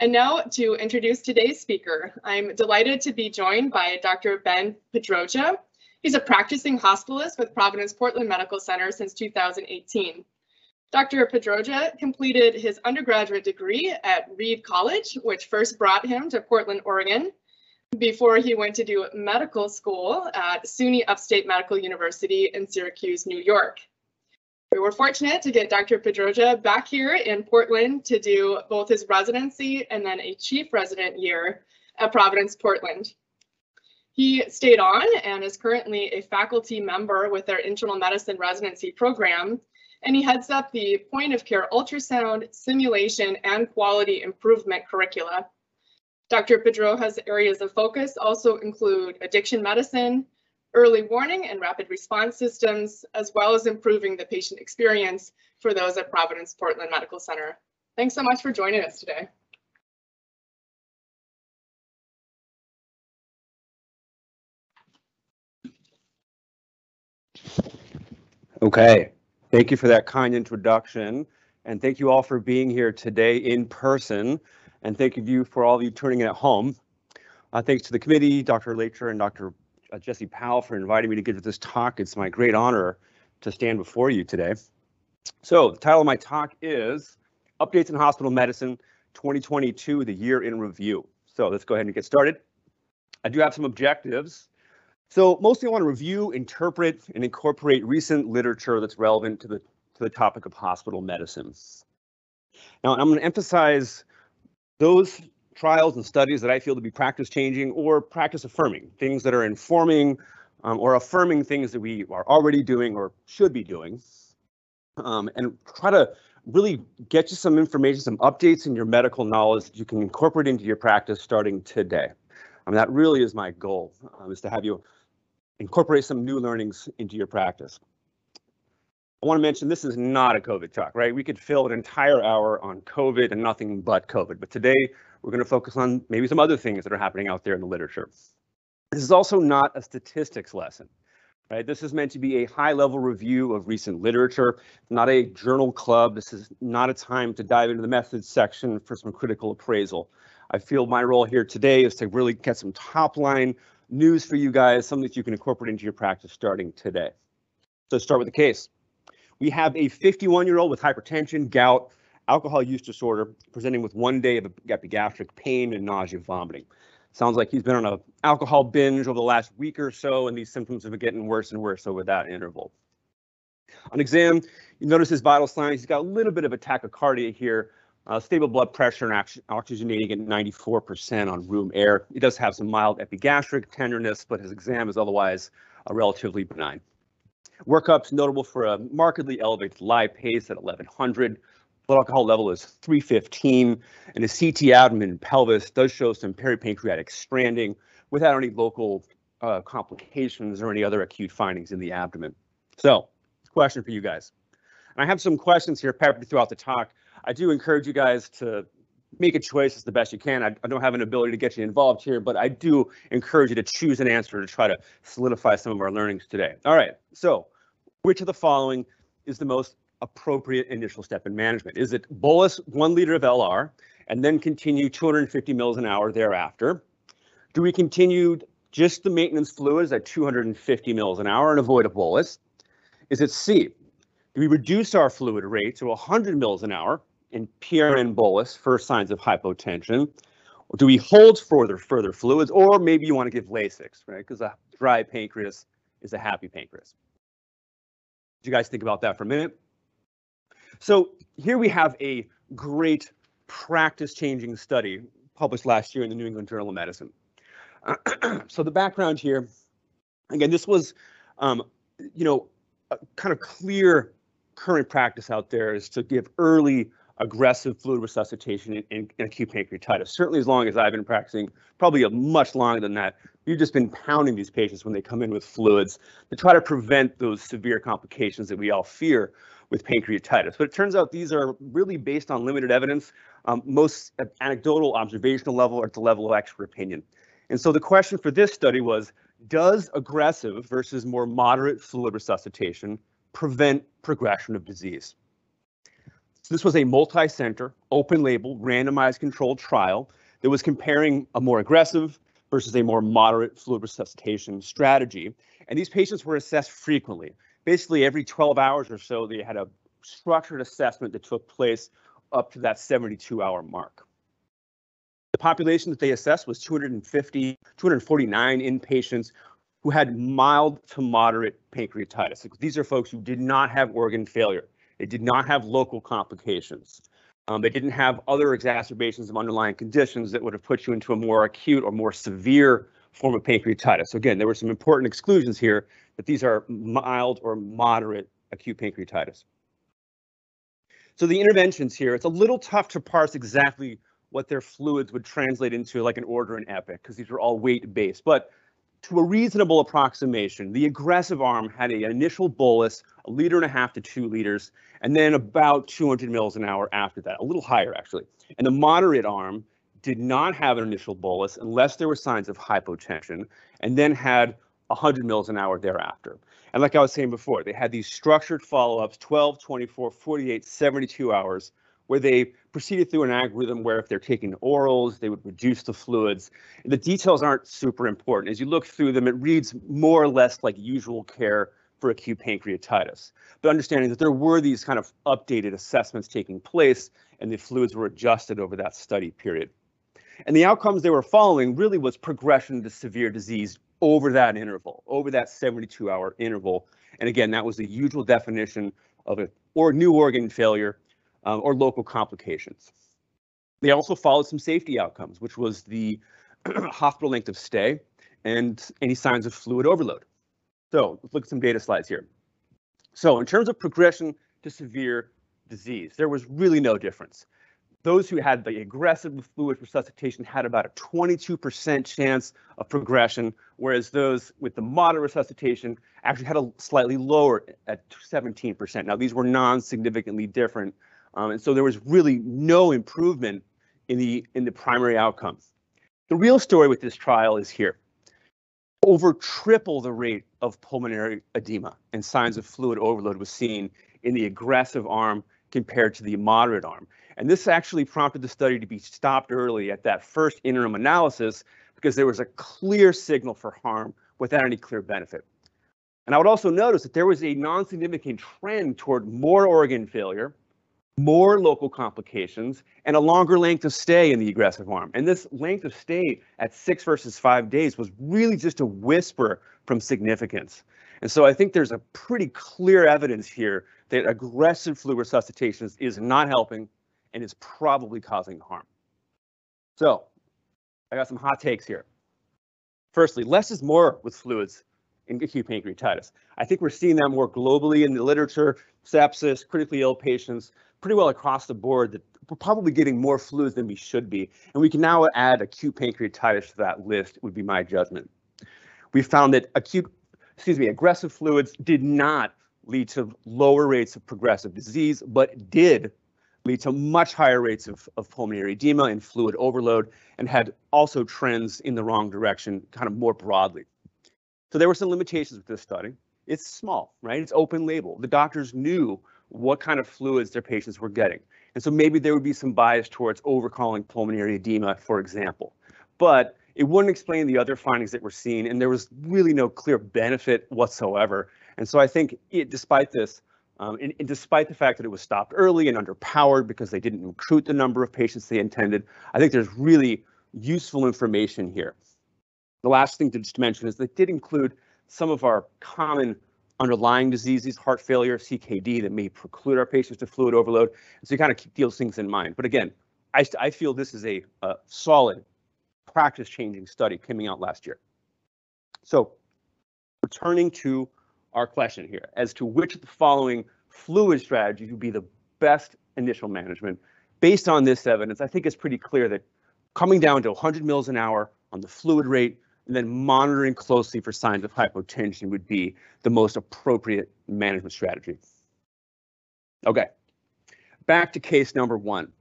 And now to introduce today's speaker, I'm delighted to be joined by Dr. Ben Pedroja. He's a practicing hospitalist with Providence Portland Medical Center since 2018. Dr. Pedroja completed his undergraduate degree at Reed College, which first brought him to Portland, Oregon, before he went to do medical school at SUNY Upstate Medical University in Syracuse, New York. We were fortunate to get Dr. Pedroja back here in Portland to do both his residency and then a chief resident year at Providence Portland. He stayed on and is currently a faculty member with their internal medicine residency program, and he heads up the point of care ultrasound, simulation, and quality improvement curricula. Dr. Pedroja's areas of focus also include addiction medicine, early warning and rapid response systems, as well as improving the patient experience for those at Providence Portland Medical Center. Thanks so much for joining us today. Okay, thank you for that kind introduction. And thank you all for being here today in person. And thank you for all of you turning in at home. Uh, thanks to the committee, Dr. Lacher and Dr uh, Jesse Powell for inviting me to give this talk. It's my great honor to stand before you today. So the title of my talk is Updates in Hospital Medicine 2022, the year in review. So let's go ahead and get started. I do have some objectives. So mostly I want to review, interpret, and incorporate recent literature that's relevant to the, to the topic of hospital medicine. Now I'm going to emphasize those trials and studies that I feel to be practice changing or practice affirming, things that are informing um, or affirming things that we are already doing or should be doing. Um, and try to really get you some information, some updates in your medical knowledge that you can incorporate into your practice starting today. I mean, that really is my goal, um, is to have you incorporate some new learnings into your practice. I want to mention this is not a COVID talk, right? We could fill an entire hour on COVID and nothing but COVID, but today we're going to focus on maybe some other things that are happening out there in the literature. This is also not a statistics lesson, right? This is meant to be a high level review of recent literature, not a journal club. This is not a time to dive into the methods section for some critical appraisal. I feel my role here today is to really get some top line news for you guys, something that you can incorporate into your practice starting today. So start with the case. We have a 51 year old with hypertension, gout, alcohol use disorder, presenting with one day of epigastric pain and nausea, vomiting. Sounds like he's been on an alcohol binge over the last week or so, and these symptoms have been getting worse and worse over that interval. On exam, you notice his vital signs. He's got a little bit of a tachycardia here, uh, stable blood pressure and oxygenating at 94% on room air. He does have some mild epigastric tenderness, but his exam is otherwise uh, relatively benign. Workups notable for a markedly elevated lipase at 1100. Blood alcohol level is 315, and his CT abdomen and pelvis does show some peripancreatic stranding without any local uh, complications or any other acute findings in the abdomen. So, question for you guys. And I have some questions here peppered throughout the talk. I do encourage you guys to make a choice as the best you can. I, I, don't have an ability to get you involved here, but I do encourage you to choose an answer to try to solidify some of our learnings today. All right, so which of the following is the most appropriate initial step in management? Is it bolus one liter of LR and then continue 250 mils an hour thereafter? Do we continue just the maintenance fluids at 250 mils an hour and avoid a bolus? Is it C? Do we reduce our fluid rate to 100 mils an hour in PRN bolus for signs of hypotension? Do we hold further further fluids? Or maybe you want to give Lasix, right? Because a dry pancreas is a happy pancreas. Do you guys think about that for a minute? So here we have a great practice changing study published last year in the New England Journal of Medicine. so the background here, again, this was, um, you know, a kind of clear current practice out there is to give early aggressive fluid resuscitation in, in, in, acute pancreatitis. Certainly as long as I've been practicing, probably a much longer than that. You've just been pounding these patients when they come in with fluids to try to prevent those severe complications that we all fear with pancreatitis. But it turns out these are really based on limited evidence, um, most anecdotal observational level or at the level of expert opinion. And so the question for this study was, does aggressive versus more moderate fluid resuscitation prevent progression of disease? This was a multi-center, open-label, randomized controlled trial that was comparing a more aggressive versus a more moderate fluid resuscitation strategy. And these patients were assessed frequently. Basically, every 12 hours or so, they had a structured assessment that took place up to that 72 hour mark. The population that they assessed was 250, 249 inpatients who had mild to moderate pancreatitis. These are folks who did not have organ failure. They did not have local complications. Um, they didn't have other exacerbations of underlying conditions that would have put you into a more acute or more severe form of pancreatitis. So again, there were some important exclusions here that these are mild or moderate acute pancreatitis. So the interventions here, it's a little tough to parse exactly what their fluids would translate into like an order in EPIC because these are all weight based. But to a reasonable approximation, the aggressive arm had an initial bolus, a liter and a half to two liters, and then about 200 mils an hour after that, a little higher actually. And the moderate arm did not have an initial bolus unless there were signs of hypotension, and then had 100 mils an hour thereafter. And like I was saying before, they had these structured follow-ups, 12, 24, 48, 72 hours, where they proceeded through an algorithm where if they're taking orals, they would reduce the fluids. The details aren't super important. As you look through them, it reads more or less like usual care for acute pancreatitis. But understanding that there were these kind of updated assessments taking place and the fluids were adjusted over that study period. And the outcomes they were following really was progression to severe disease over that interval, over that 72 hour interval. And again, that was the usual definition of a or new organ failure um, or local complications. They also followed some safety outcomes, which was the hospital length of stay and any signs of fluid overload. So let's look at some data slides here. So in terms of progression to severe disease, there was really no difference. Those who had the aggressive fluid resuscitation had about a 22% chance of progression, whereas those with the moderate resuscitation actually had a slightly lower at 17%. Now, these were non-significantly different um, and so there was really no improvement in the in the primary outcomes. The real story with this trial is here. Over triple the rate of pulmonary edema and signs of fluid overload was seen in the aggressive arm compared to the moderate arm. And this actually prompted the study to be stopped early at that first interim analysis because there was a clear signal for harm without any clear benefit. And I would also notice that there was a non-significant trend toward more organ failure more local complications, and a longer length of stay in the aggressive arm. And this length of stay at six versus five days was really just a whisper from significance. And so I think there's a pretty clear evidence here that aggressive fluid resuscitation is not helping and is probably causing harm. So I got some hot takes here. Firstly, less is more with fluids in acute pancreatitis. I think we're seeing that more globally in the literature, sepsis, critically ill patients, pretty well across the board that we're probably getting more fluids than we should be. And we can now add acute pancreatitis to that list, would be my judgment. We found that acute, excuse me, aggressive fluids did not lead to lower rates of progressive disease, but did lead to much higher rates of, of pulmonary edema and fluid overload, and had also trends in the wrong direction, kind of more broadly. So there were some limitations with this study. It's small, right? It's open label. The doctors knew what kind of fluids their patients were getting. And so maybe there would be some bias towards overcalling pulmonary edema, for example. But it wouldn't explain the other findings that were seen, and there was really no clear benefit whatsoever. And so I think, it, despite this, um, and, and, despite the fact that it was stopped early and underpowered because they didn't recruit the number of patients they intended, I think there's really useful information here. The last thing to just mention is that did include some of our common underlying diseases, heart failure, CKD that may preclude our patients to fluid overload. So you kind of keep those things in mind. But again, I, I feel this is a, a solid practice changing study coming out last year. So returning to our question here as to which of the following fluid strategies would be the best initial management. Based on this evidence, I think it's pretty clear that coming down to 100 mils an hour on the fluid rate and then monitoring closely for signs of hypotension would be the most appropriate management strategy. Okay, back to case number one.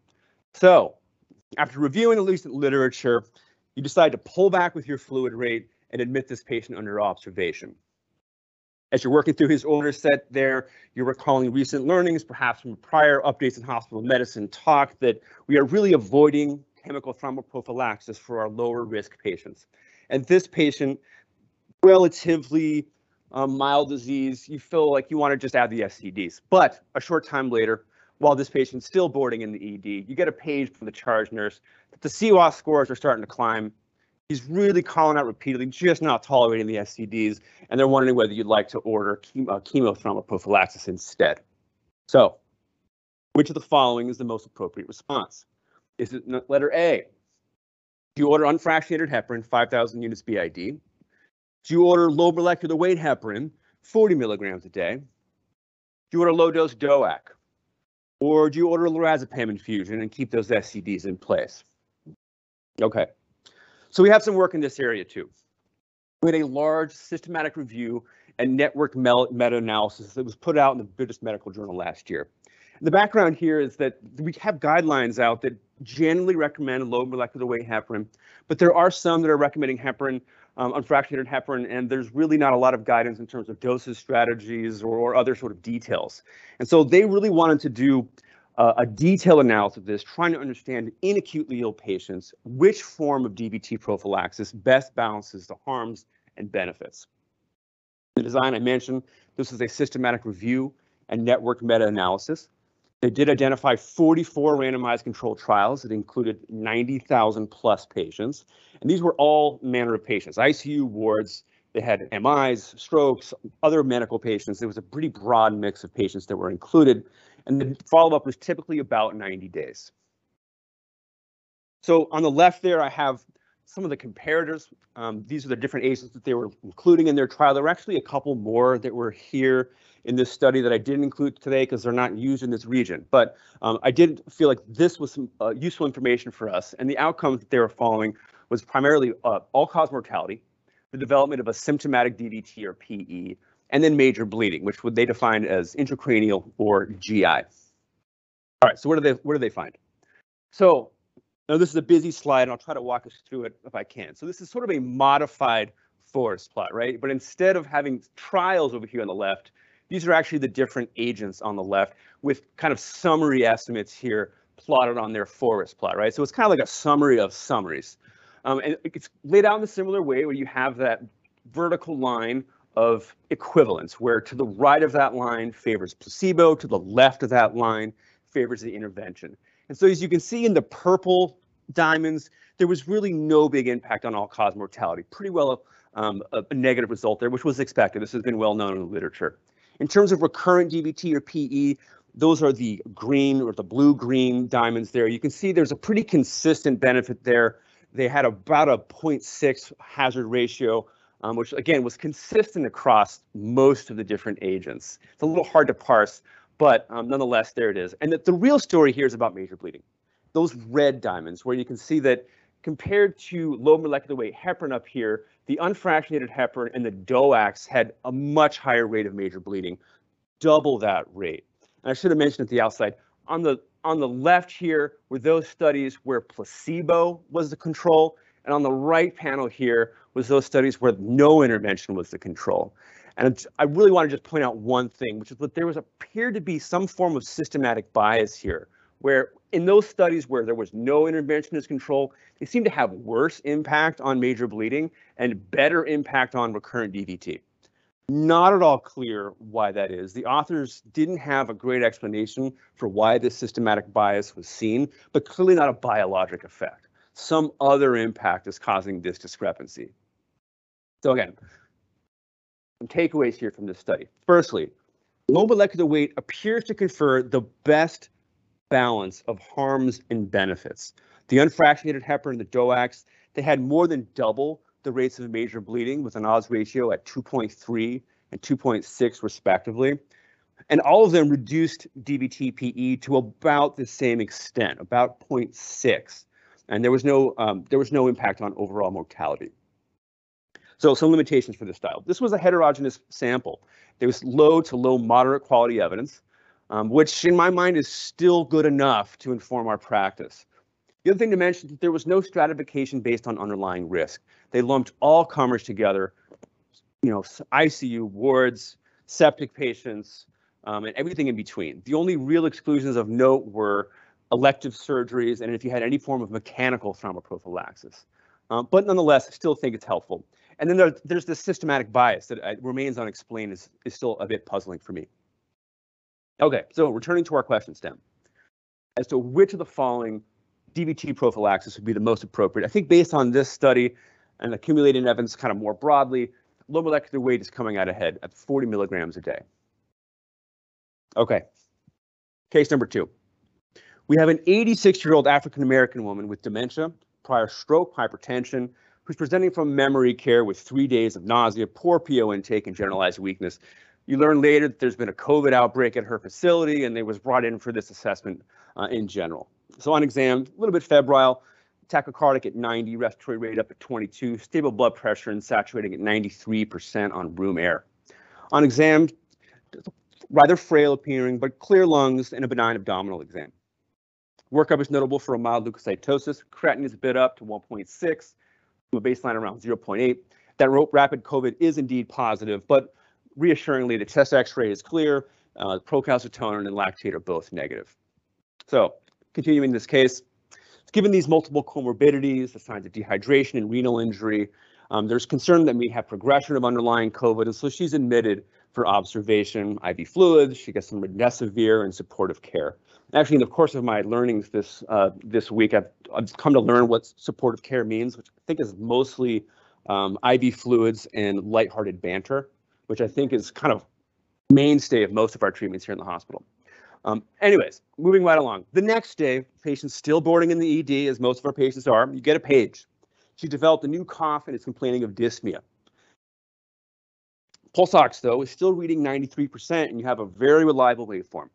So after reviewing the recent literature, you decide to pull back with your fluid rate and admit this patient under observation. As you're working through his order set there, you're recalling recent learnings, perhaps from prior updates in hospital medicine talk that we are really avoiding chemical thromboprophylaxis for our lower risk patients. And this patient, relatively um, mild disease, you feel like you want to just add the SCDs. But a short time later, while this patient's still boarding in the ED, you get a page from the charge nurse that the CIWA scores are starting to climb. He's really calling out repeatedly, just not tolerating the SCDs, and they're wondering whether you'd like to order chemo, chemothromboprophylaxis instead. So, which of the following is the most appropriate response? Is it letter A? Do you order unfractionated heparin, 5,000 units BID? Do you order low molecular weight heparin, 40 milligrams a day? Do you order low dose DOAC? Or do you order a lorazepam infusion and keep those SCDs in place? Okay, so we have some work in this area too. We had a large systematic review and network meta-analysis that was put out in the British Medical Journal last year. The background here is that we have guidelines out that generally recommend low molecular weight heparin, but there are some that are recommending heparin, um, unfractionated heparin, and there's really not a lot of guidance in terms of doses strategies or, or other sort of details. And so they really wanted to do uh, a detailed analysis of this, trying to understand in acutely ill patients which form of DVT prophylaxis best balances the harms and benefits. The design I mentioned, this is a systematic review and network meta-analysis. They did identify 44 randomized controlled trials that included 90,000 plus patients. And these were all manner of patients, ICU wards, they had MIs, strokes, other medical patients. There was a pretty broad mix of patients that were included. And the follow-up was typically about 90 days. So on the left there, I have some of the comparators. Um, these are the different agents that they were including in their trial. There were actually a couple more that were here in this study that I didn't include today because they're not used in this region. But um, I did feel like this was some uh, useful information for us. And the outcomes that they were following was primarily uh, all-cause mortality, the development of a symptomatic DVT or PE, and then major bleeding, which would they define as intracranial or GI. All right, so what do they what do they find? So now this is a busy slide, and I'll try to walk us through it if I can. So this is sort of a modified forest plot, right? But instead of having trials over here on the left, these are actually the different agents on the left with kind of summary estimates here plotted on their forest plot, right? So it's kind of like a summary of summaries. Um, and it's laid out in a similar way where you have that vertical line of equivalence, where to the right of that line favors placebo, to the left of that line favors the intervention. And so as you can see in the purple diamonds, there was really no big impact on all-cause mortality. Pretty well um, a, a, negative result there, which was expected. This has been well known in the literature. In terms of recurrent DVT or PE, those are the green or the blue-green diamonds there. You can see there's a pretty consistent benefit there. They had about a 0.6 hazard ratio um, which again was consistent across most of the different agents. It's a little hard to parse, but um, nonetheless, there it is. And the, the real story here is about major bleeding. Those red diamonds, where you can see that compared to low molecular weight heparin up here, the unfractionated heparin and the DOACs had a much higher rate of major bleeding, double that rate. And I should have mentioned at the outside, on the on the left here were those studies where placebo was the control, and on the right panel here was those studies where no intervention was the control. And I really want to just point out one thing, which is that there was appeared to be some form of systematic bias here, where in those studies where there was no intervention as control, they seem to have worse impact on major bleeding and better impact on recurrent DVT. Not at all clear why that is. The authors didn't have a great explanation for why this systematic bias was seen, but clearly not a biologic effect some other impact is causing this discrepancy. So again, takeaways here from this study. Firstly, low molecular weight appears to confer the best balance of harms and benefits. The unfractionated heparin and the DOACs, they had more than double the rates of major bleeding with an odds ratio at 2.3 and 2.6 respectively. And all of them reduced DVT-PE to about the same extent, about 0.6 and there was no um, there was no impact on overall mortality. So some limitations for this style. This was a heterogeneous sample. There was low to low moderate quality evidence, um, which in my mind is still good enough to inform our practice. The other thing to mention is that there was no stratification based on underlying risk. They lumped all comers together, you know, ICU wards, septic patients, um, and everything in between. The only real exclusions of note were elective surgeries and if you had any form of mechanical thromboprophylaxis. Um, but nonetheless, I still think it's helpful. And then there, there's this systematic bias that uh, remains unexplained is, is still a bit puzzling for me. Okay, so returning to our question stem. As to which of the following DVT prophylaxis would be the most appropriate, I think based on this study and accumulating evidence kind of more broadly, low molecular weight is coming out ahead at 40 milligrams a day. Okay, case number two. We have an 86 year old African American woman with dementia, prior stroke, hypertension, who's presenting from memory care with three days of nausea, poor PO intake, and generalized weakness. You learn later that there's been a COVID outbreak at her facility and they was brought in for this assessment uh, in general. So on exam, a little bit febrile, tachycardic at 90, respiratory rate up at 22, stable blood pressure and saturating at 93% on room air. On exam, rather frail appearing, but clear lungs and a benign abdominal exam. Workup is notable for a mild leukocytosis. Creatinine is bit up to 1.6 to a baseline around 0.8. That rapid COVID is indeed positive, but reassuringly, the chest x-ray is clear. Uh, procalcitonin and lactate are both negative. So continuing this case, given these multiple comorbidities, the signs of dehydration and renal injury, um, there's concern that we have progression of underlying COVID, and so she's admitted for observation, IV fluids, she gets some remdesivir and supportive care. Actually, in the course of my learnings this uh, this week, I've, I've come to learn what supportive care means, which I think is mostly um, IV fluids and lighthearted banter, which I think is kind of mainstay of most of our treatments here in the hospital. Um, anyways, moving right along. The next day, patient's still boarding in the ED, as most of our patients are. You get a page. She developed a new cough and is complaining of dyspnea. Pulse ox, though, is still reading 93%, and you have a very reliable waveform.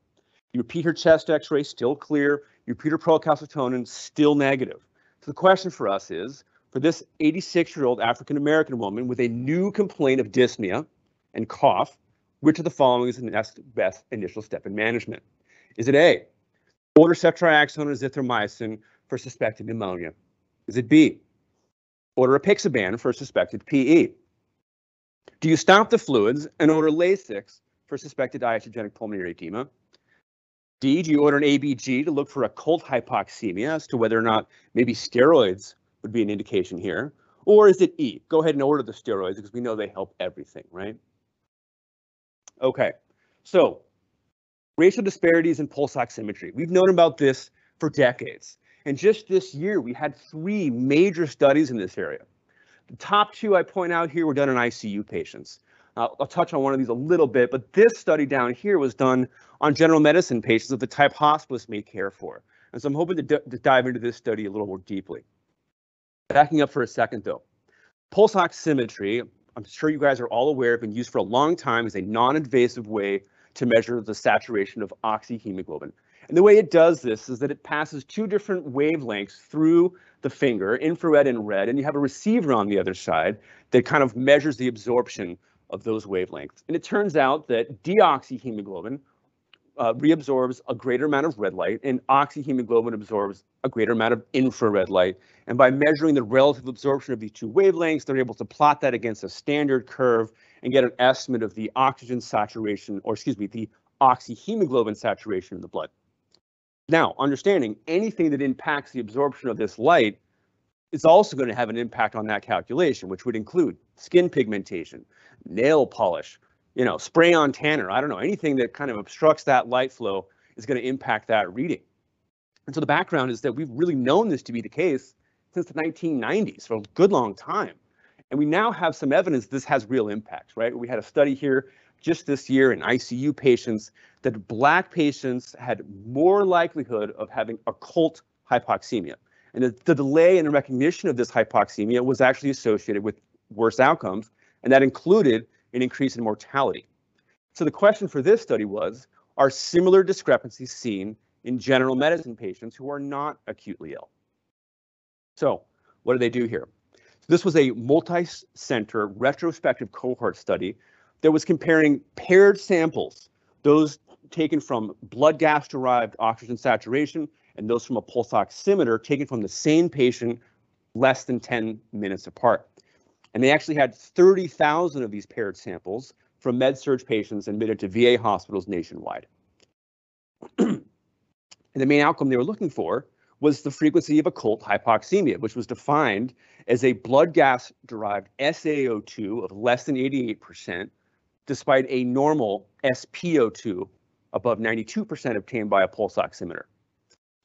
You repeat her chest x-ray, still clear. You repeat procalcitonin, still negative. So the question for us is, for this 86-year-old African-American woman with a new complaint of dyspnea and cough, which of the following is the next best initial step in management? Is it A, order ceftriaxone or zithromycin for suspected pneumonia? Is it B, order apixaban for suspected PE? Do you stop the fluids and order Lasix for suspected iatrogenic pulmonary edema? D, do you order an ABG to look for occult hypoxemia as to whether or not maybe steroids would be an indication here? Or is it E, go ahead and order the steroids because we know they help everything, right? Okay, so racial disparities in pulse oximetry. We've known about this for decades. And just this year, we had three major studies in this area. The top two I point out here were done in ICU patients. I'll touch on one of these a little bit, but this study down here was done on general medicine patients of the type hospitalists may care for. And so I'm hoping to, to dive into this study a little more deeply. Backing up for a second though, pulse oximetry, I'm sure you guys are all aware, been used for a long time as a non-invasive way to measure the saturation of oxyhemoglobin. And the way it does this is that it passes two different wavelengths through the finger, infrared and red, and you have a receiver on the other side that kind of measures the absorption of those wavelengths. And it turns out that deoxyhemoglobin uh, reabsorbs a greater amount of red light and oxyhemoglobin absorbs a greater amount of infrared light. And by measuring the relative absorption of these two wavelengths, they're able to plot that against a standard curve and get an estimate of the oxygen saturation, or excuse me, the oxyhemoglobin saturation in the blood. Now, understanding anything that impacts the absorption of this light is also going to have an impact on that calculation, which would include skin pigmentation, nail polish, you know, spray on tanner. I don't know, anything that kind of obstructs that light flow is going to impact that reading. And so the background is that we've really known this to be the case since the 1990s for a good long time. And we now have some evidence this has real impact, right? We had a study here just this year in ICU patients that black patients had more likelihood of having occult hypoxemia. And the, the delay in the recognition of this hypoxemia was actually associated with worse outcomes, and that included an increase in mortality. So the question for this study was, are similar discrepancies seen in general medicine patients who are not acutely ill? So what do they do here? So this was a multi-center retrospective cohort study that was comparing paired samples, those taken from blood gas derived oxygen saturation and those from a pulse oximeter taken from the same patient less than 10 minutes apart. And they actually had 30,000 of these paired samples from med-surg patients admitted to VA hospitals nationwide. and the main outcome they were looking for was the frequency of occult hypoxemia, which was defined as a blood gas derived SaO2 of less than 88%, despite a normal SpO2 above 92% obtained by a pulse oximeter.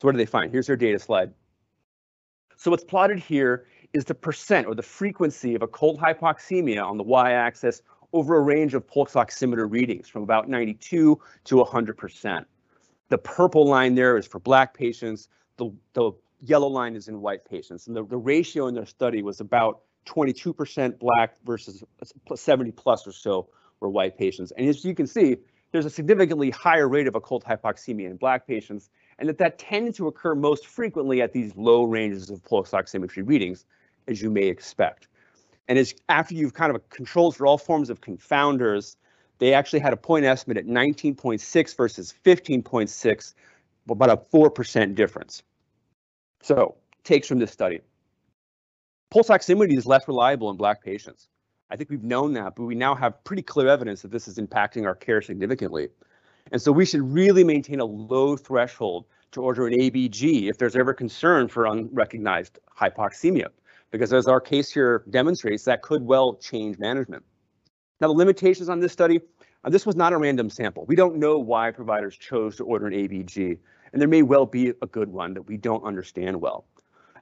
So what do they find? Here's their data slide. So what's plotted here is the percent or the frequency of occult hypoxemia on the y-axis over a range of pulse oximeter readings from about 92 to 100%. The purple line there is for black patients. The, the yellow line is in white patients. And the, the ratio in their study was about 22% black versus 70 plus or so were white patients. And as you can see, there's a significantly higher rate of occult hypoxemia in black patients, and that that tends to occur most frequently at these low ranges of pulse oximetry readings, as you may expect. And as after you've kind of controlled for all forms of confounders, they actually had a point estimate at 19.6 versus 15.6, about a 4% difference. So takes from this study. Pulse oximetry is less reliable in black patients. I think we've known that, but we now have pretty clear evidence that this is impacting our care significantly. And so we should really maintain a low threshold to order an ABG if there's ever concern for unrecognized hypoxemia, because as our case here demonstrates, that could well change management. Now, the limitations on this study, uh, this was not a random sample. We don't know why providers chose to order an ABG, and there may well be a good one that we don't understand well.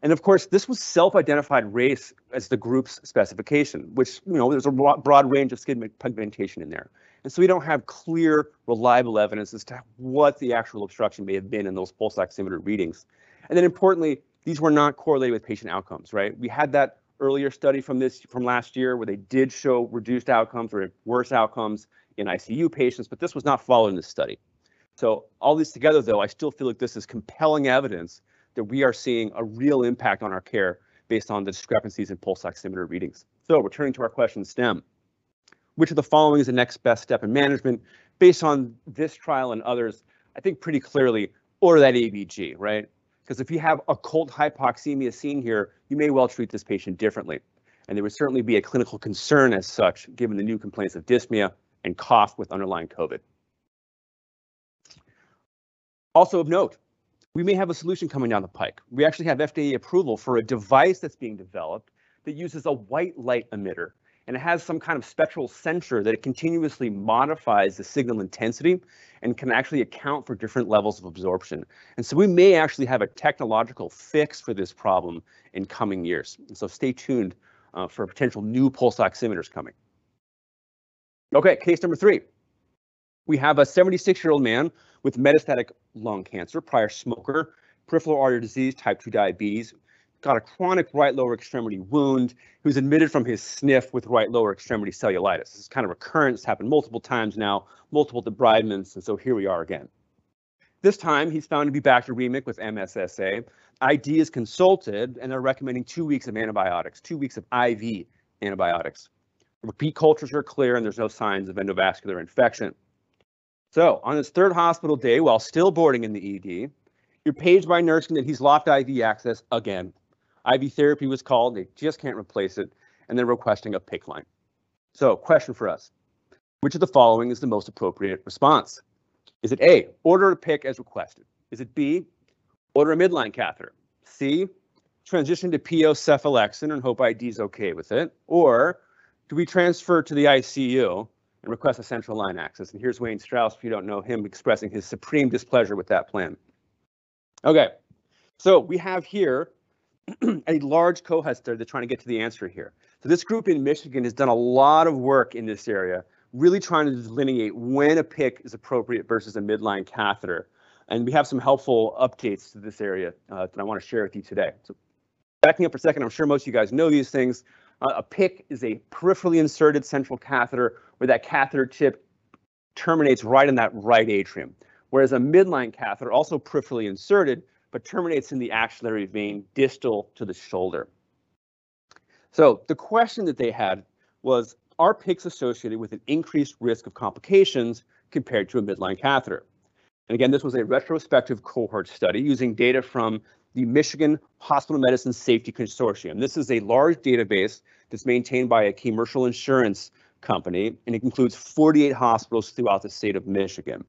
And of course, this was self-identified race as the group's specification, which, you know, there's a broad range of skin pigmentation in there. And so we don't have clear, reliable evidence as to what the actual obstruction may have been in those pulse oximeter readings. And then importantly, these were not correlated with patient outcomes, right? We had that earlier study from this from last year where they did show reduced outcomes or worse outcomes in ICU patients, but this was not followed in this study. So all these together, though, I still feel like this is compelling evidence that we are seeing a real impact on our care based on the discrepancies in pulse oximeter readings. So returning to our question STEM, which of the following is the next best step in management? Based on this trial and others, I think pretty clearly order that ABG, right? Because if you have occult hypoxemia seen here, you may well treat this patient differently. And there would certainly be a clinical concern as such, given the new complaints of dyspnea and cough with underlying COVID. Also of note, we may have a solution coming down the pike. We actually have FDA approval for a device that's being developed that uses a white light emitter and it has some kind of spectral sensor that it continuously modifies the signal intensity and can actually account for different levels of absorption. And so we may actually have a technological fix for this problem in coming years. And so stay tuned uh, for potential new pulse oximeters coming. Okay, case number three. We have a 76 year old man with metastatic lung cancer, prior smoker, peripheral artery disease, type 2 diabetes, got a chronic right lower extremity wound. He was admitted from his SNF with right lower extremity cellulitis. This is kind of recurrence, happened multiple times now, multiple debridements, and so here we are again. This time, he's found to be bacteremic with MSSA. ID is consulted, and they're recommending two weeks of antibiotics, two weeks of IV antibiotics. Repeat cultures are clear, and there's no signs of endovascular infection. So on his third hospital day, while still boarding in the ED, you're paged by nursing that he's lost IV access again. IV therapy was called, they just can't replace it, and they're requesting a PICC line. So question for us, which of the following is the most appropriate response? Is it A, order a PICC as requested? Is it B, order a midline catheter? C, transition to PO cephalexin and hope ID is okay with it? Or do we transfer to the ICU and request a central line access. And here's Wayne Strauss, if you don't know him, expressing his supreme displeasure with that plan. Okay, so we have here a large cohort there that's trying to get to the answer here. So this group in Michigan has done a lot of work in this area, really trying to delineate when a PICC is appropriate versus a midline catheter. And we have some helpful updates to this area uh, that I want to share with you today. So backing up for a second, I'm sure most of you guys know these things. Uh, a PICC is a peripherally inserted central catheter where that catheter tip terminates right in that right atrium, whereas a midline catheter, also peripherally inserted, but terminates in the axillary vein distal to the shoulder. So the question that they had was, are PICCs associated with an increased risk of complications compared to a midline catheter? And again, this was a retrospective cohort study using data from the Michigan Hospital Medicine Safety Consortium. This is a large database that's maintained by a commercial insurance company, and it includes 48 hospitals throughout the state of Michigan.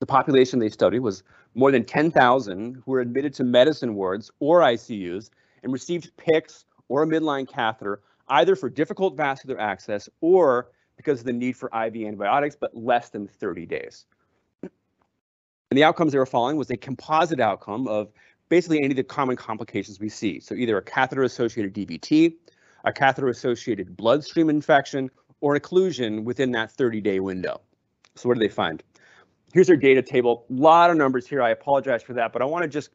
The population they studied was more than 10,000 who were admitted to medicine wards or ICUs and received PICCs or a midline catheter either for difficult vascular access or because of the need for IV antibiotics, but less than 30 days. And the outcomes they were following was a composite outcome of basically any of the common complications we see. So either a catheter-associated DVT, a catheter-associated bloodstream infection, or occlusion within that 30-day window. So what do they find? Here's their data table. A lot of numbers here. I apologize for that, but I want to just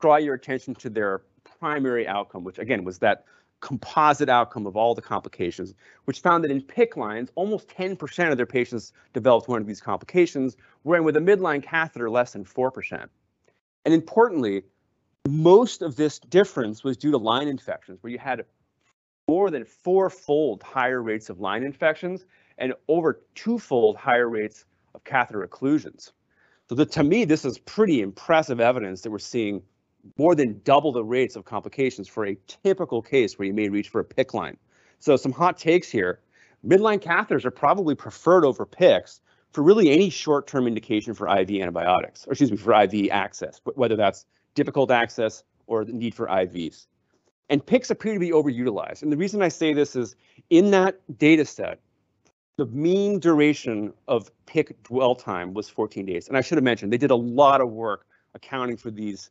draw your attention to their primary outcome, which again was that composite outcome of all the complications, which found that in PICC lines, almost 10% of their patients developed one of these complications, wherein with a midline catheter, less than 4%. And importantly, most of this difference was due to line infections, where you had more than fourfold higher rates of line infections and over twofold higher rates of catheter occlusions. So the, to me, this is pretty impressive evidence that we're seeing more than double the rates of complications for a typical case where you may reach for a PICC line. So some hot takes here. Midline catheters are probably preferred over PICCs for really any short-term indication for IV antibiotics, or excuse me, for IV access, whether that's difficult access or the need for IVs. And PICCs appear to be overutilized. And the reason I say this is in that data set, the mean duration of PICC dwell time was 14 days. And I should have mentioned, they did a lot of work accounting for these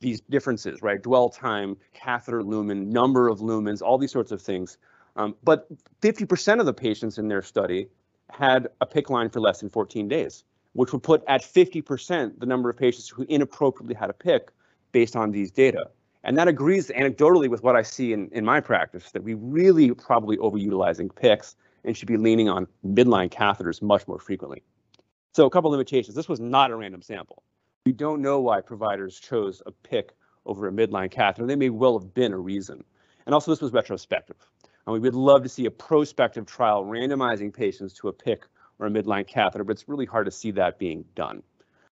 these differences, right? Dwell time, catheter lumen, number of lumens, all these sorts of things. Um, but 50% of the patients in their study had a PICC line for less than 14 days, which would put at 50% the number of patients who inappropriately had a PICC based on these data. And that agrees anecdotally with what I see in, in my practice, that we really probably overutilizing PICCs and should be leaning on midline catheters much more frequently. So a couple limitations. This was not a random sample. We don't know why providers chose a PICC over a midline catheter. They may well have been a reason. And also this was retrospective. And we would love to see a prospective trial randomizing patients to a PICC or a midline catheter, but it's really hard to see that being done.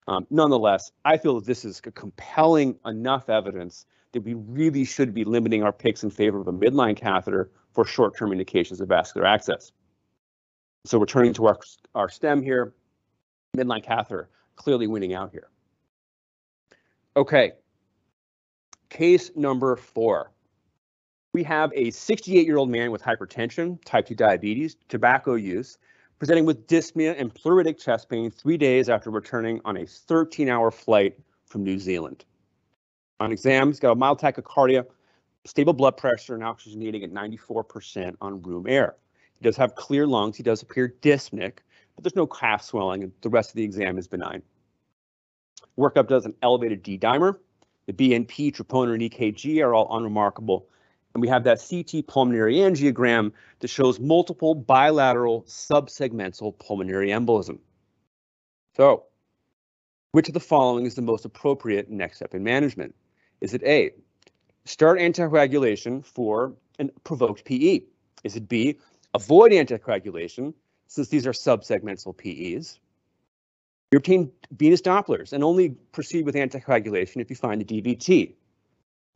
Um, nonetheless, I feel that this is compelling enough evidence that we really should be limiting our PICCs in favor of a midline catheter for short-term indications of vascular access. So returning to our, our stem here, midline catheter clearly winning out here. Okay. Case number four. We have a 68 year old man with hypertension, type 2 diabetes, tobacco use, presenting with dyspnea and pleuritic chest pain three days after returning on a 13 hour flight from New Zealand. On exam, he's got a mild tachycardia, stable blood pressure, and oxygenating at 94% on room air. He does have clear lungs. He does appear dyspneic, but there's no calf swelling, and the rest of the exam is benign. Workup does an elevated D dimer. The BNP, troponin, and EKG are all unremarkable. And we have that CT pulmonary angiogram that shows multiple bilateral subsegmental pulmonary embolism. So, which of the following is the most appropriate next step in management? Is it A, start anticoagulation for an provoked PE? Is it B, avoid anticoagulation since these are subsegmental PEs? You obtain venous Dopplers and only proceed with anticoagulation if you find the DVT.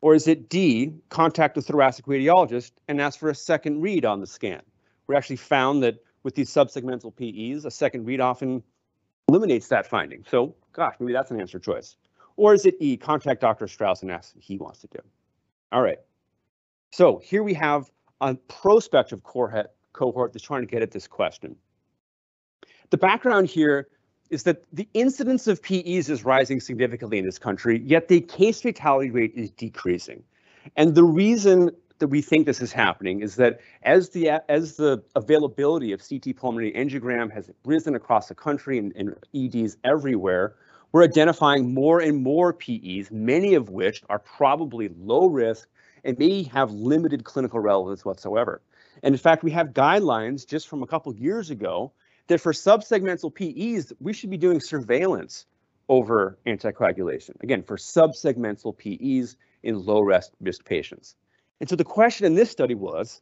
Or is it D, contact a thoracic radiologist and ask for a second read on the scan? We actually found that with these subsegmental PEs, a second read often eliminates that finding. So, gosh, maybe that's an answer choice. Or is it E, contact Dr. Strauss and ask what he wants to do? All right. So here we have a prospective cohort, that's trying to get at this question. The background here is that the incidence of PEs is rising significantly in this country, yet the case fatality rate is decreasing. And the reason that we think this is happening is that as the as the availability of CT pulmonary angiogram has risen across the country and, and EDs everywhere, we're identifying more and more PEs, many of which are probably low risk and may have limited clinical relevance whatsoever. And in fact, we have guidelines just from a couple years ago that for subsegmental PEs, we should be doing surveillance over anticoagulation. Again, for subsegmental PEs in low risk patients. And so the question in this study was,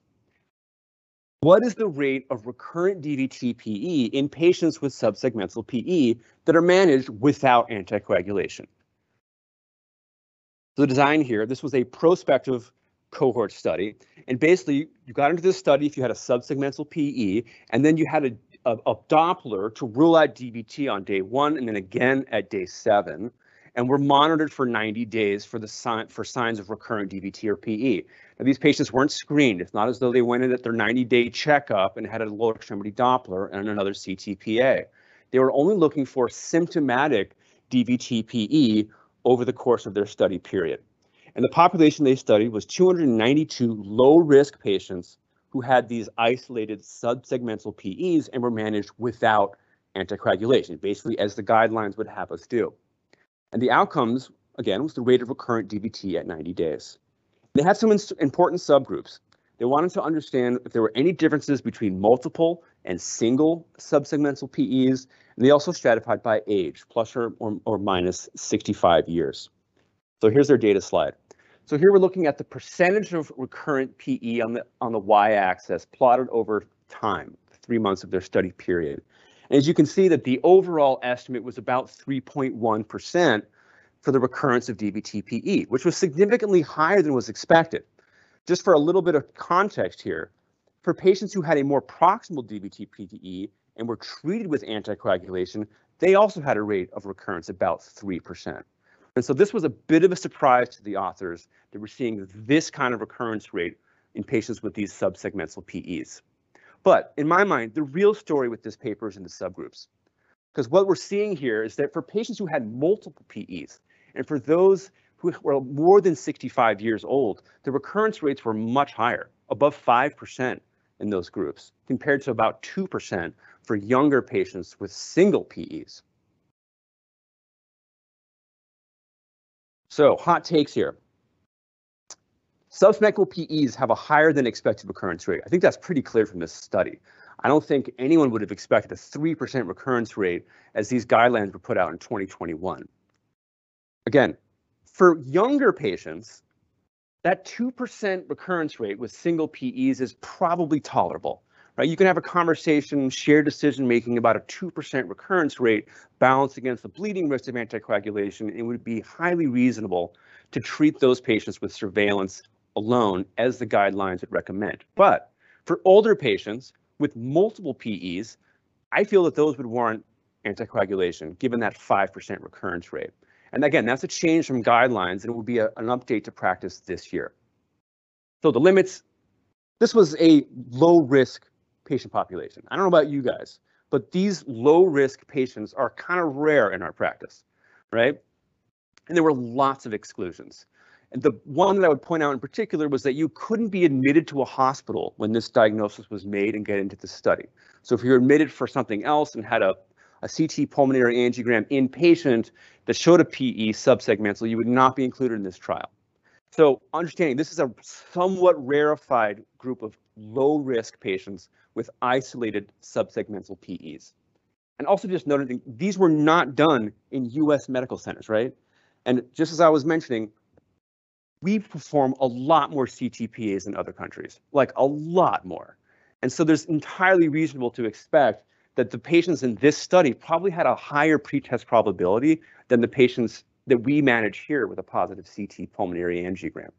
what is the rate of recurrent DVT PE in patients with subsegmental PE that are managed without anticoagulation? The design here, this was a prospective cohort study. And basically, you got into this study if you had a subsegmental PE, and then you had a, a, a Doppler to rule out DVT on day one and then again at day seven and were monitored for 90 days for the sign for signs of recurrent DVT or PE. Now, these patients weren't screened. It's not as though they went in at their 90-day checkup and had a lower extremity Doppler and another CTPA. They were only looking for symptomatic DVT PE over the course of their study period. And the population they studied was 292 low-risk patients who had these isolated subsegmental PEs and were managed without anticoagulation, basically as the guidelines would have us do. And the outcomes, again, was the rate of recurrent DVT at 90 days. They had some important subgroups. They wanted to understand if there were any differences between multiple and single subsegmental PEs, and they also stratified by age, plus or, or, or minus 65 years. So here's their data slide. So here we're looking at the percentage of recurrent PE on the on the y-axis plotted over time, three months of their study period. And as you can see that the overall estimate was about 3.1% for the recurrence of DVT-PE, which was significantly higher than was expected. Just for a little bit of context here, for patients who had a more proximal DVT-PE and were treated with anticoagulation, they also had a rate of recurrence about 3%. And so this was a bit of a surprise to the authors that we're seeing this kind of recurrence rate in patients with these subsegmental PEs. But in my mind, the real story with this paper is in the subgroups. Because what we're seeing here is that for patients who had multiple PEs, and for those who were more than 65 years old, the recurrence rates were much higher, above 5% in those groups, compared to about 2% for younger patients with single PEs. So hot takes here. Subsegmental PEs have a higher than expected recurrence rate. I think that's pretty clear from this study. I don't think anyone would have expected a 3% recurrence rate as these guidelines were put out in 2021. Again, for younger patients, that 2% recurrence rate with single PEs is probably tolerable. Right? You can have a conversation, share decision making about a 2% recurrence rate balanced against the bleeding risk of anticoagulation. It would be highly reasonable to treat those patients with surveillance alone as the guidelines would recommend. But for older patients with multiple PEs, I feel that those would warrant anticoagulation given that 5% recurrence rate. And again, that's a change from guidelines and it will be a, an update to practice this year. So the limits, this was a low risk patient population. I don't know about you guys, but these low risk patients are kind of rare in our practice, right? And there were lots of exclusions. And the one that I would point out in particular was that you couldn't be admitted to a hospital when this diagnosis was made and get into the study. So if you're admitted for something else and had a, a CT pulmonary angiogram inpatient that showed a PE subsegmental, you would not be included in this trial. So understanding this is a somewhat rarefied group of low risk patients with isolated subsegmental PEs. And also just noting these were not done in US medical centers, right? And just as I was mentioning, we perform a lot more CTPAs in other countries, like a lot more. And so there's entirely reasonable to expect that the patients in this study probably had a higher pretest probability than the patients that we manage here with a positive CT pulmonary angiogram.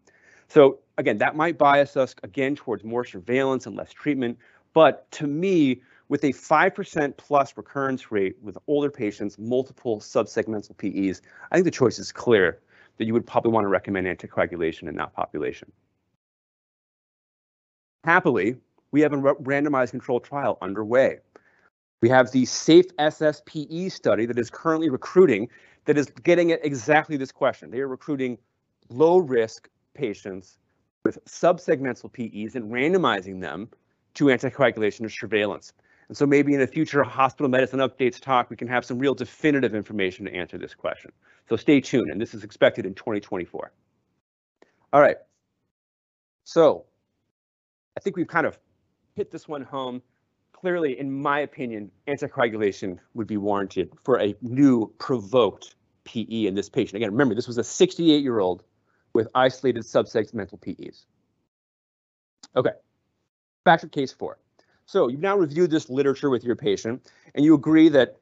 So again, that might bias us again towards more surveillance and less treatment. But to me, with a 5% plus recurrence rate with older patients, multiple subsegmental PEs, I think the choice is clear that you would probably want to recommend anticoagulation in that population. Happily, we have a randomized controlled trial underway. We have the SAFE SSPE study that is currently recruiting that is getting at exactly this question. They are recruiting low risk patients with subsegmental PEs and randomizing them to anticoagulation or surveillance. And so maybe in a future hospital medicine updates talk, we can have some real definitive information to answer this question. So stay tuned, and this is expected in 2024. All right. So I think we've kind of hit this one home. Clearly, in my opinion, anticoagulation would be warranted for a new provoked PE in this patient. Again, remember, this was a 68-year-old with isolated subsegmental PEs. Okay, back to case four. So you've now reviewed this literature with your patient, and you agree that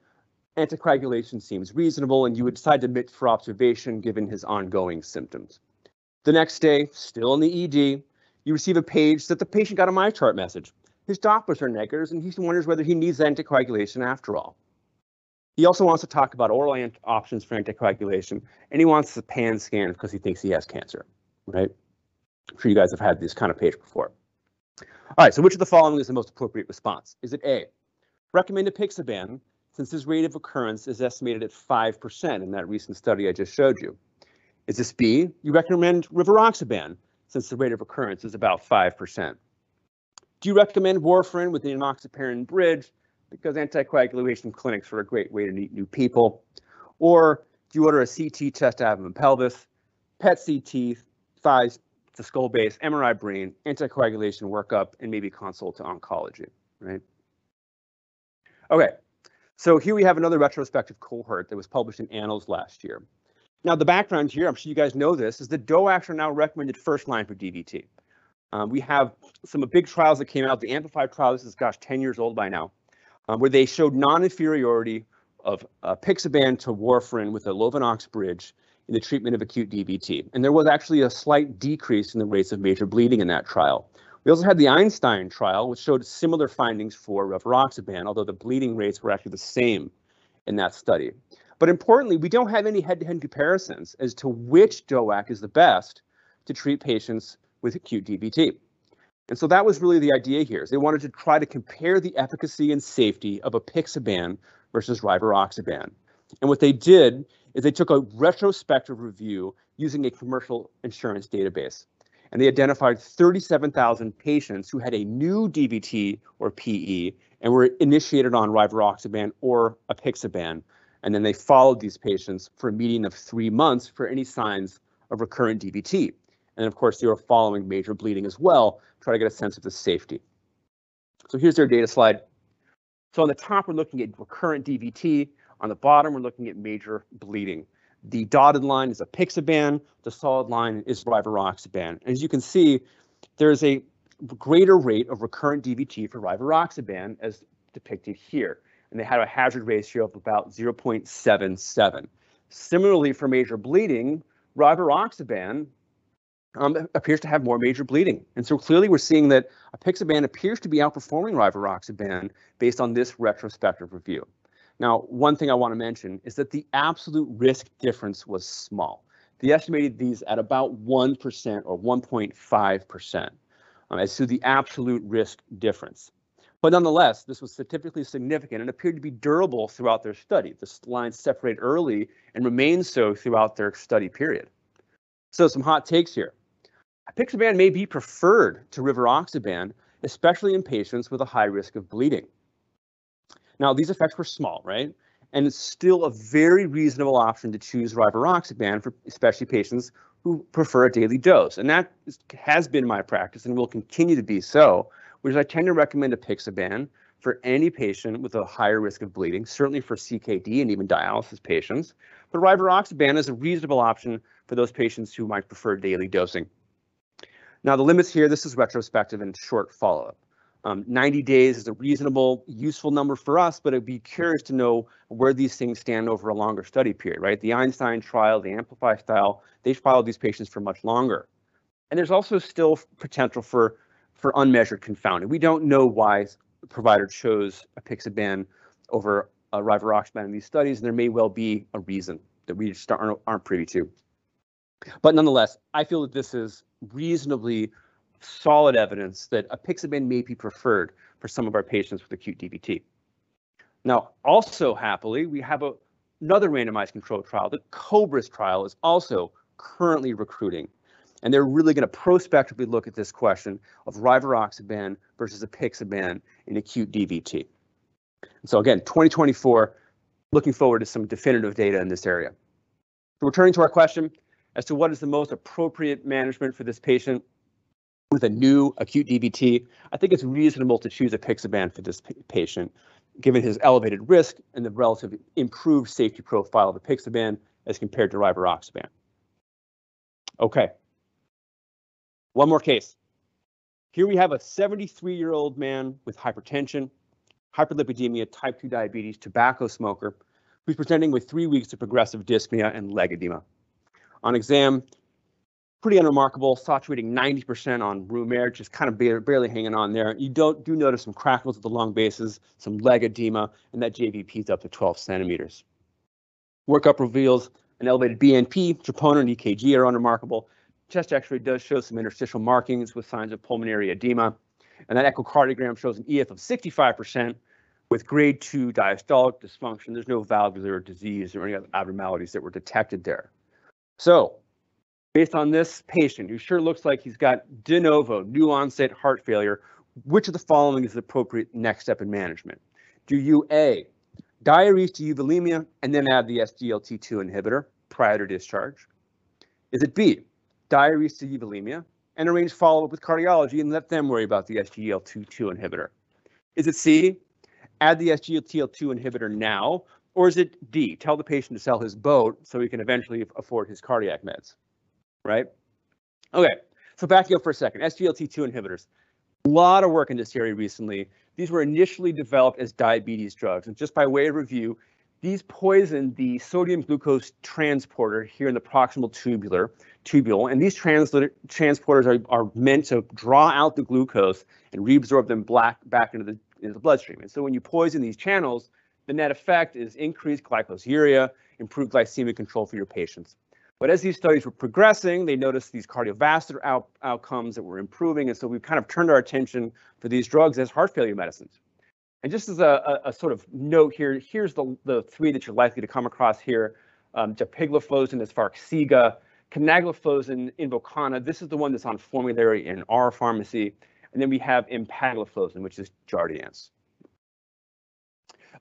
anticoagulation seems reasonable, and you would decide to admit for observation given his ongoing symptoms. The next day, still in the ED, you receive a page that the patient got a MyChart message. His Dopplers are negatives, and he wonders whether he needs anticoagulation after all. He also wants to talk about oral options for anticoagulation, and he wants a pan scan because he thinks he has cancer, right? I'm sure you guys have had this kind of page before. All right, so which of the following is the most appropriate response? Is it A, recommend apixaban since his rate of occurrence is estimated at 5% in that recent study I just showed you? Is this B, you recommend rivaroxaban since the rate of occurrence is about 5%? Do you recommend warfarin with the enoxaparin bridge because anticoagulation clinics are a great way to meet new people? Or do you order a CT chest abdomen pelvis, PET CT, thighs skull base, MRI brain, anticoagulation workup, and maybe consult to oncology, right? Okay, so here we have another retrospective cohort that was published in Annals last year. Now the background here, I'm sure you guys know this, is that DOACs are now recommended first line for DVT. Um, we have some big trials that came out. The Amplify trial, this is, gosh, 10 years old by now, um, where they showed non-inferiority of uh, apixaban to warfarin with a Lovenox bridge in the treatment of acute DVT. And there was actually a slight decrease in the rates of major bleeding in that trial. We also had the Einstein trial, which showed similar findings for rivaroxaban, although the bleeding rates were actually the same in that study. But importantly, we don't have any head-to-head -head comparisons as to which DOAC is the best to treat patients with acute DVT. And so that was really the idea here. Is they wanted to try to compare the efficacy and safety of apixaban versus rivaroxaban. And what they did is they took a retrospective review using a commercial insurance database. And they identified 37,000 patients who had a new DVT or PE and were initiated on rivaroxaban or apixaban. And then they followed these patients for a median of three months for any signs of recurrent DVT. And of course, they were following major bleeding as well, try to get a sense of the safety. So here's their data slide. So on the top, we're looking at recurrent DVT. On the bottom, we're looking at major bleeding. The dotted line is apixaban. The solid line is rivaroxaban. As you can see, there's a greater rate of recurrent DVT for rivaroxaban as depicted here. And they had a hazard ratio of about 0.77. Similarly, for major bleeding, rivaroxaban um, appears to have more major bleeding. And so clearly we're seeing that apixaban appears to be outperforming rivaroxaban based on this retrospective review. Now, one thing I want to mention is that the absolute risk difference was small. They estimated these at about 1% or 1.5% um, as to the absolute risk difference. But nonetheless, this was statistically significant and appeared to be durable throughout their study. The lines separate early and remain so throughout their study period. So some hot takes here. Apixaban may be preferred to rivaroxaban, especially in patients with a high risk of bleeding. Now, these effects were small, right? And it's still a very reasonable option to choose rivaroxaban for especially patients who prefer a daily dose. And that is, has been my practice and will continue to be so, which I tend to recommend apixaban for any patient with a higher risk of bleeding, certainly for CKD and even dialysis patients. But rivaroxaban is a reasonable option for those patients who might prefer daily dosing. Now, the limits here, this is retrospective and short follow-up. Um, 90 days is a reasonable, useful number for us, but I'd be curious to know where these things stand over a longer study period, right? The Einstein trial, the Amplify style, they followed these patients for much longer. And there's also still potential for, for unmeasured confounding. We don't know why the provider chose apixaban over a rivaroxaban in these studies, and there may well be a reason that we just aren't, aren't privy to. But nonetheless, I feel that this is reasonably solid evidence that apixaban may be preferred for some of our patients with acute DVT. Now, also happily, we have a, another randomized controlled trial. The COBRAS trial is also currently recruiting. And they're really going to prospectively look at this question of rivaroxaban versus apixaban in acute DVT. so again, 2024, looking forward to some definitive data in this area. So returning to our question as to what is the most appropriate management for this patient, with a new acute DVT, I think it's reasonable to choose a apixaban for this patient, given his elevated risk and the relative improved safety profile of apixaban as compared to rivaroxaban. Okay. One more case. Here we have a 73-year-old man with hypertension, hyperlipidemia, type 2 diabetes, tobacco smoker, who's presenting with three weeks of progressive dyspnea and leg edema. On exam, pretty unremarkable, saturating 90% on room air, just kind of barely hanging on there. You don't do notice some crackles at the lung bases, some leg edema, and that JVP is up to 12 centimeters. Workup reveals an elevated BNP, troponin, and EKG are unremarkable. Chest x-ray does show some interstitial markings with signs of pulmonary edema. And that echocardiogram shows an EF of 65% with grade 2 diastolic dysfunction. There's no valvular disease or any other abnormalities that were detected there. So based on this patient who sure looks like he's got de novo, new onset heart failure, which of the following is the appropriate next step in management? Do you A, diurese to euvolemia and then add the SGLT2 inhibitor prior to discharge? Is it B, diurese to euvolemia and arrange follow-up with cardiology and let them worry about the SGLT2 inhibitor? Is it C, add the SGLT2 inhibitor now, or is it D, tell the patient to sell his boat so he can eventually afford his cardiac meds? Right? Okay, so backing up for a second, SGLT2 inhibitors. A lot of work in this area recently. These were initially developed as diabetes drugs. And just by way of review, these poison the sodium glucose transporter here in the proximal tubular tubule. And these trans transporters are, are meant to draw out the glucose and reabsorb them black, back into the, into the bloodstream. And so when you poison these channels, the net effect is increased glycosuria, improved glycemic control for your patients. But as these studies were progressing, they noticed these cardiovascular out outcomes that were improving. And so we've kind of turned our attention for these drugs as heart failure medicines. And just as a, a, a sort of note here, here's the, the three that you're likely to come across here. Um, dapagliflozin is Farxiga, canagliflozin, Invokana. This is the one that's on formulary in our pharmacy. And then we have empagliflozin, which is Jardiance.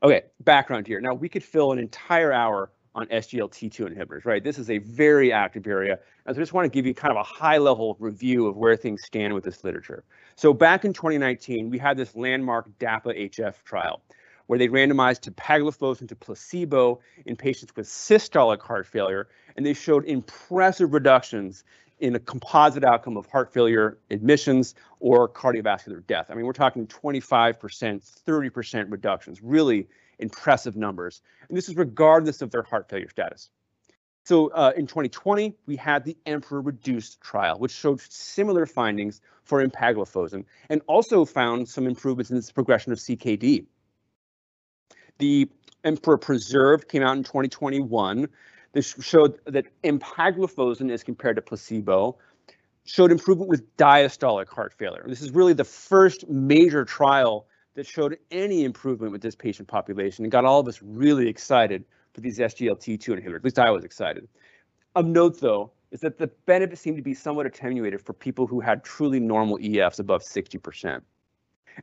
Okay, background here. Now we could fill an entire hour on SGLT2 inhibitors, right? This is a very active area. And so I just want to give you kind of a high level review of where things stand with this literature. So back in 2019, we had this landmark DAPA-HF trial where they randomized to to placebo in patients with systolic heart failure, and they showed impressive reductions in a composite outcome of heart failure admissions or cardiovascular death. I mean, we're talking 25%, 30% reductions, really impressive numbers. And this is regardless of their heart failure status. So uh, in 2020, we had the Emperor Reduced trial, which showed similar findings for empagliflozin and also found some improvements in the progression of CKD. The Emperor Preserved came out in 2021. This showed that empagliflozin as compared to placebo showed improvement with diastolic heart failure. This is really the first major trial that showed any improvement with this patient population and got all of us really excited for these SGLT2 inhibitors. At least I was excited. Of note, though, is that the benefit seemed to be somewhat attenuated for people who had truly normal EFs above 60%.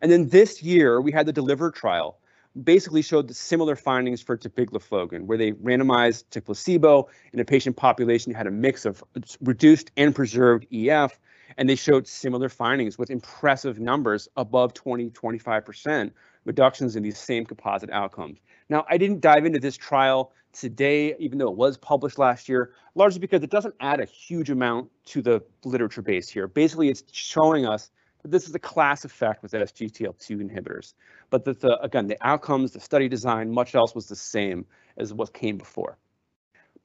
And then this year, we had the DELIVER trial, basically showed the similar findings for dapagliflozin, where they randomized to placebo in a patient population who had a mix of reduced and preserved EF and they showed similar findings with impressive numbers above 20, 25% reductions in these same composite outcomes. Now, I didn't dive into this trial today, even though it was published last year, largely because it doesn't add a huge amount to the literature base here. Basically, it's showing us that this is a class effect with SGLT2 inhibitors. But that the, again, the outcomes, the study design, much else was the same as what came before.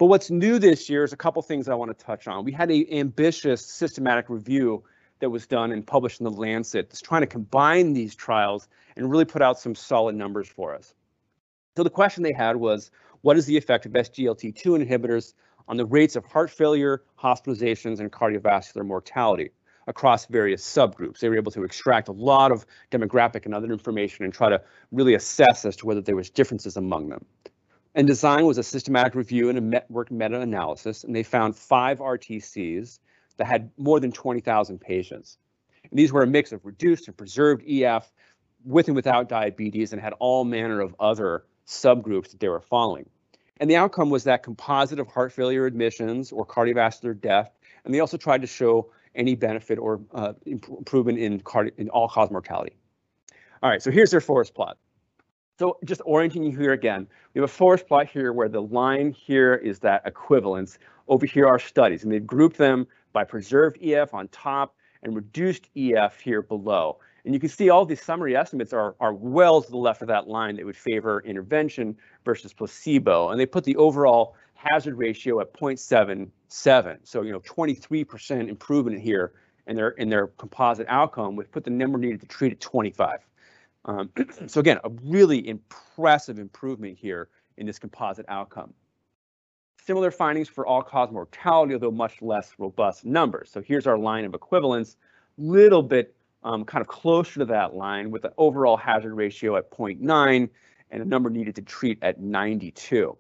But what's new this year is a couple things I want to touch on. We had an ambitious systematic review that was done and published in the Lancet that's trying to combine these trials and really put out some solid numbers for us. So the question they had was, what is the effect of SGLT2 inhibitors on the rates of heart failure, hospitalizations, and cardiovascular mortality across various subgroups? They were able to extract a lot of demographic and other information and try to really assess as to whether there was differences among them. And design was a systematic review and a network meta-analysis, and they found five RTCs that had more than 20,000 patients. And these were a mix of reduced and preserved EF with and without diabetes and had all manner of other subgroups that they were following. And the outcome was that composite of heart failure admissions or cardiovascular death, and they also tried to show any benefit or uh, improvement in, in all-cause mortality. All right, so here's their forest plot. So just orienting you here again, we have a forest plot here where the line here is that equivalence. Over here are studies, and they've grouped them by preserved EF on top and reduced EF here below. And you can see all these summary estimates are, are well to the left of that line that would favor intervention versus placebo. And they put the overall hazard ratio at 0.77. So, you know, 23% improvement here in their in their composite outcome, which put the number needed to treat at 25. Um, so again, a really impressive improvement here in this composite outcome. Similar findings for all-cause mortality, although much less robust numbers. So here's our line of equivalence, little bit um, kind of closer to that line with an overall hazard ratio at 0.9 and a number needed to treat at 92.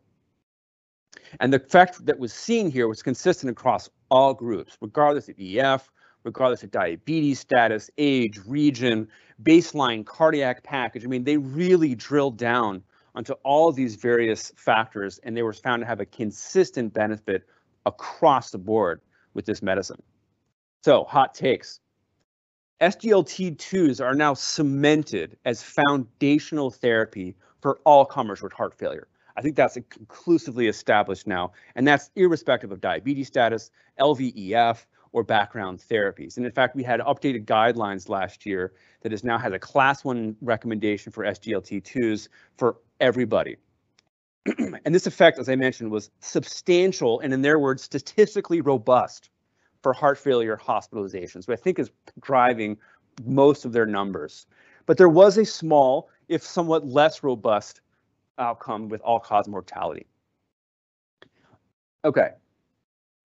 And the effect that was seen here was consistent across all groups, regardless of EF, regardless of diabetes status, age, region, baseline cardiac package. I mean, they really drilled down onto all these various factors and they were found to have a consistent benefit across the board with this medicine. So hot takes. SGLT2s are now cemented as foundational therapy for all comers with heart failure. I think that's conclusively established now, and that's irrespective of diabetes status, LVEF, or background therapies. And in fact, we had updated guidelines last year that has now has a class one recommendation for SGLT2s for everybody. and this effect, as I mentioned, was substantial and in their words, statistically robust for heart failure hospitalizations, which I think is driving most of their numbers. But there was a small, if somewhat less robust outcome with all-cause mortality. Okay,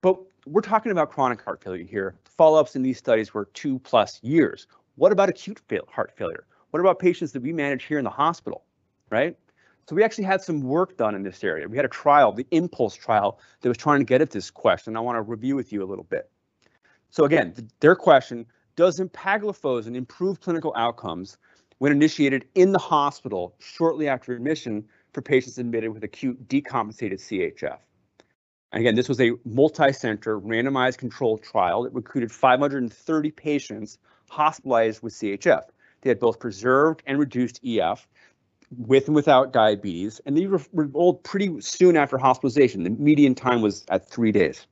but we're talking about chronic heart failure here. Follow-ups in these studies were two plus years. What about acute heart failure? What about patients that we manage here in the hospital, right? So we actually had some work done in this area. We had a trial, the EMPULSE trial, that was trying to get at this question. I want to review with you a little bit. So again, th their question, does empagliflozin improve clinical outcomes when initiated in the hospital shortly after admission for patients admitted with acute decompensated CHF? Again, this was a multi-center randomized controlled trial that recruited 530 patients hospitalized with CHF. They had both preserved and reduced EF with and without diabetes, and they were enrolled pretty soon after hospitalization. The median time was at three days.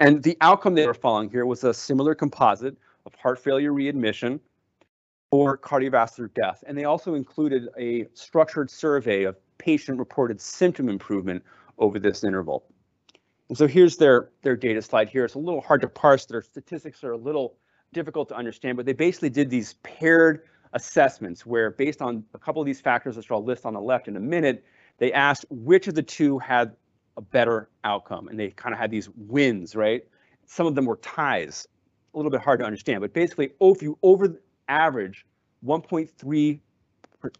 And the outcome they were following here was a similar composite of heart failure readmission or cardiovascular death. And they also included a structured survey of patient reported symptom improvement over this interval. And so here's their, their data slide here. It's a little hard to parse. Their statistics are a little difficult to understand, but they basically did these paired assessments where based on a couple of these factors, which I'll list on the left in a minute, they asked which of the two had a better outcome. And they kind of had these wins, right? Some of them were ties, a little bit hard to understand, but basically if you over average 1.3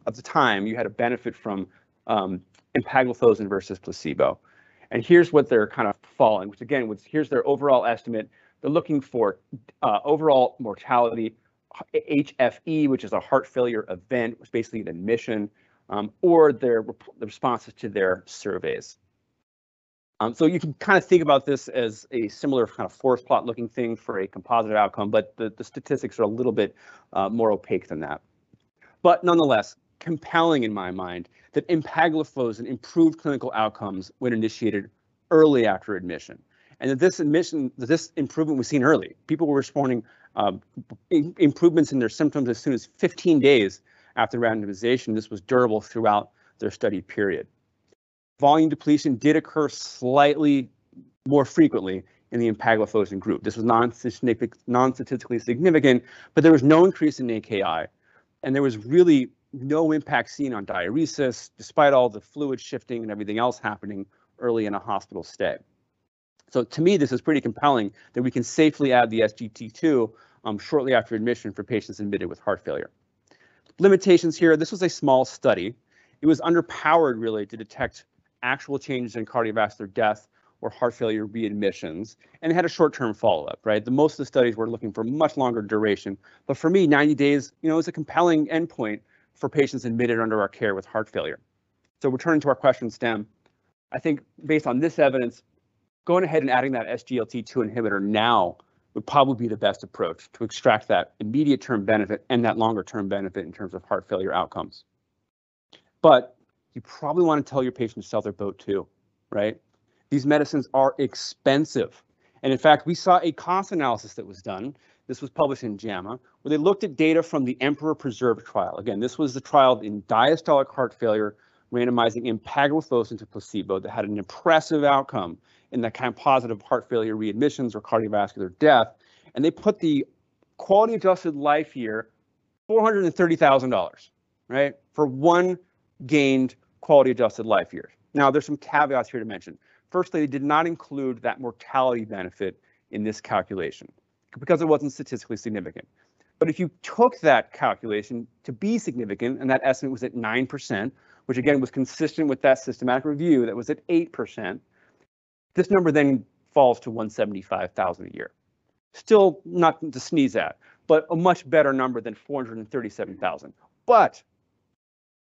of the time, you had a benefit from um, empagliflozin versus placebo. And here's what they're kind of falling, which again, was, here's their overall estimate. They're looking for uh, overall mortality, HFE, which is a heart failure event, was basically an admission, um, or their the responses to their surveys. Um, so you can kind of think about this as a similar kind of forest plot looking thing for a composite outcome, but the, the statistics are a little bit uh, more opaque than that. But nonetheless, compelling in my mind that empagliflozin improved clinical outcomes when initiated early after admission. And that this admission, that this improvement was seen early. People were reporting um, improvements in their symptoms as soon as 15 days after randomization. This was durable throughout their study period. Volume depletion did occur slightly more frequently in the empagliflozin group. This was non-statistically significant, but there was no increase in AKI, and there was really no impact seen on diuresis, despite all the fluid shifting and everything else happening early in a hospital stay. So to me, this is pretty compelling that we can safely add the SGLT2 um, shortly after admission for patients admitted with heart failure. Limitations here, this was a small study. It was underpowered really to detect actual changes in cardiovascular death or heart failure readmissions and it had a short-term follow-up, right? The most of the studies were looking for much longer duration, but for me, 90 days, you know, is a compelling endpoint for patients admitted under our care with heart failure. So returning to our question stem, I think based on this evidence, going ahead and adding that SGLT2 inhibitor now would probably be the best approach to extract that immediate term benefit and that longer term benefit in terms of heart failure outcomes. But you probably want to tell your patient to sell their boat too, right? These medicines are expensive. And in fact, we saw a cost analysis that was done this was published in JAMA, where they looked at data from the Emperor Preserve trial. Again, this was the trial in diastolic heart failure randomizing empagliflozin to placebo that had an impressive outcome in the composite of heart failure readmissions or cardiovascular death. And they put the quality adjusted life year $430,000, right, for one gained quality adjusted life year. Now, there's some caveats here to mention. Firstly, they did not include that mortality benefit in this calculation because it wasn't statistically significant. But if you took that calculation to be significant, and that estimate was at 9%, which again was consistent with that systematic review that was at 8%, this number then falls to 175,000 a year. Still not to sneeze at, but a much better number than 437,000. But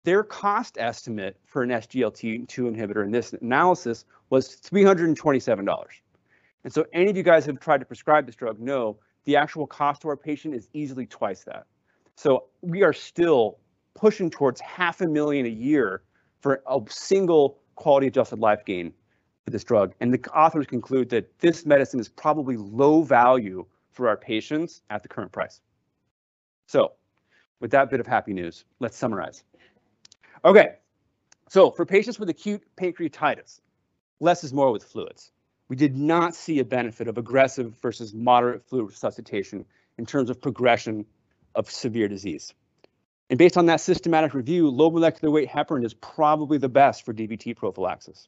their cost estimate for an SGLT2 inhibitor in this analysis was $327. And so any of you guys have tried to prescribe this drug know the actual cost to our patient is easily twice that. So we are still pushing towards half a million a year for a single quality adjusted life gain for this drug. And the authors conclude that this medicine is probably low value for our patients at the current price. So with that bit of happy news, let's summarize. Okay, so for patients with acute pancreatitis, less is more with fluids. We did not see a benefit of aggressive versus moderate fluid resuscitation in terms of progression of severe disease. And based on that systematic review, low molecular weight heparin is probably the best for DVT prophylaxis.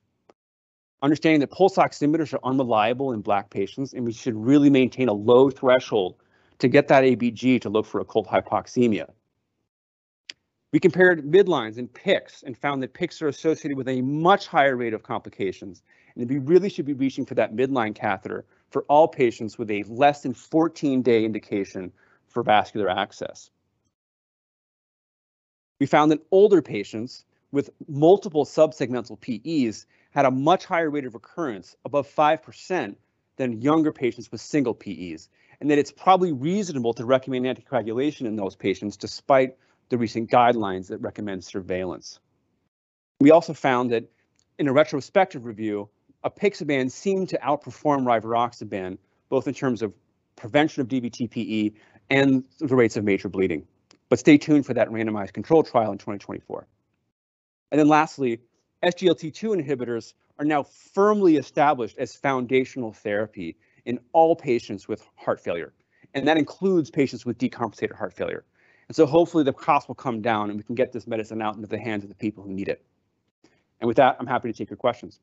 Understanding that pulse oximeters are unreliable in Black patients, and we should really maintain a low threshold to get that ABG to look for occult hypoxemia. We compared midlines and PICCs and found that PICCs are associated with a much higher rate of complications, and we really should be reaching for that midline catheter for all patients with a less than 14-day indication for vascular access. We found that older patients with multiple subsegmental PEs had a much higher rate of recurrence, above 5%, than younger patients with single PEs, and that it's probably reasonable to recommend anticoagulation in those patients despite the recent guidelines that recommend surveillance. We also found that in a retrospective review, apixaban seemed to outperform rivaroxaban, both in terms of prevention of DVT-PE and the rates of major bleeding. But stay tuned for that randomized control trial in 2024. And then lastly, SGLT2 inhibitors are now firmly established as foundational therapy in all patients with heart failure. And that includes patients with decompensated heart failure. And so hopefully the cost will come down and we can get this medicine out into the hands of the people who need it. And with that, I'm happy to take your questions.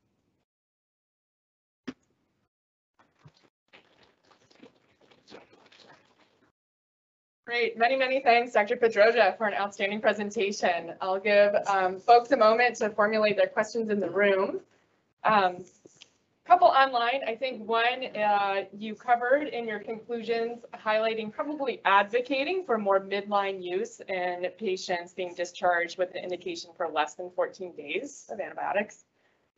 Great. Many, many thanks, Dr. Pedroja, for an outstanding presentation. I'll give um, folks a moment to formulate their questions in the room. Um, couple online, I think one uh, you covered in your conclusions, highlighting probably advocating for more midline use in patients being discharged with the indication for less than 14 days of antibiotics.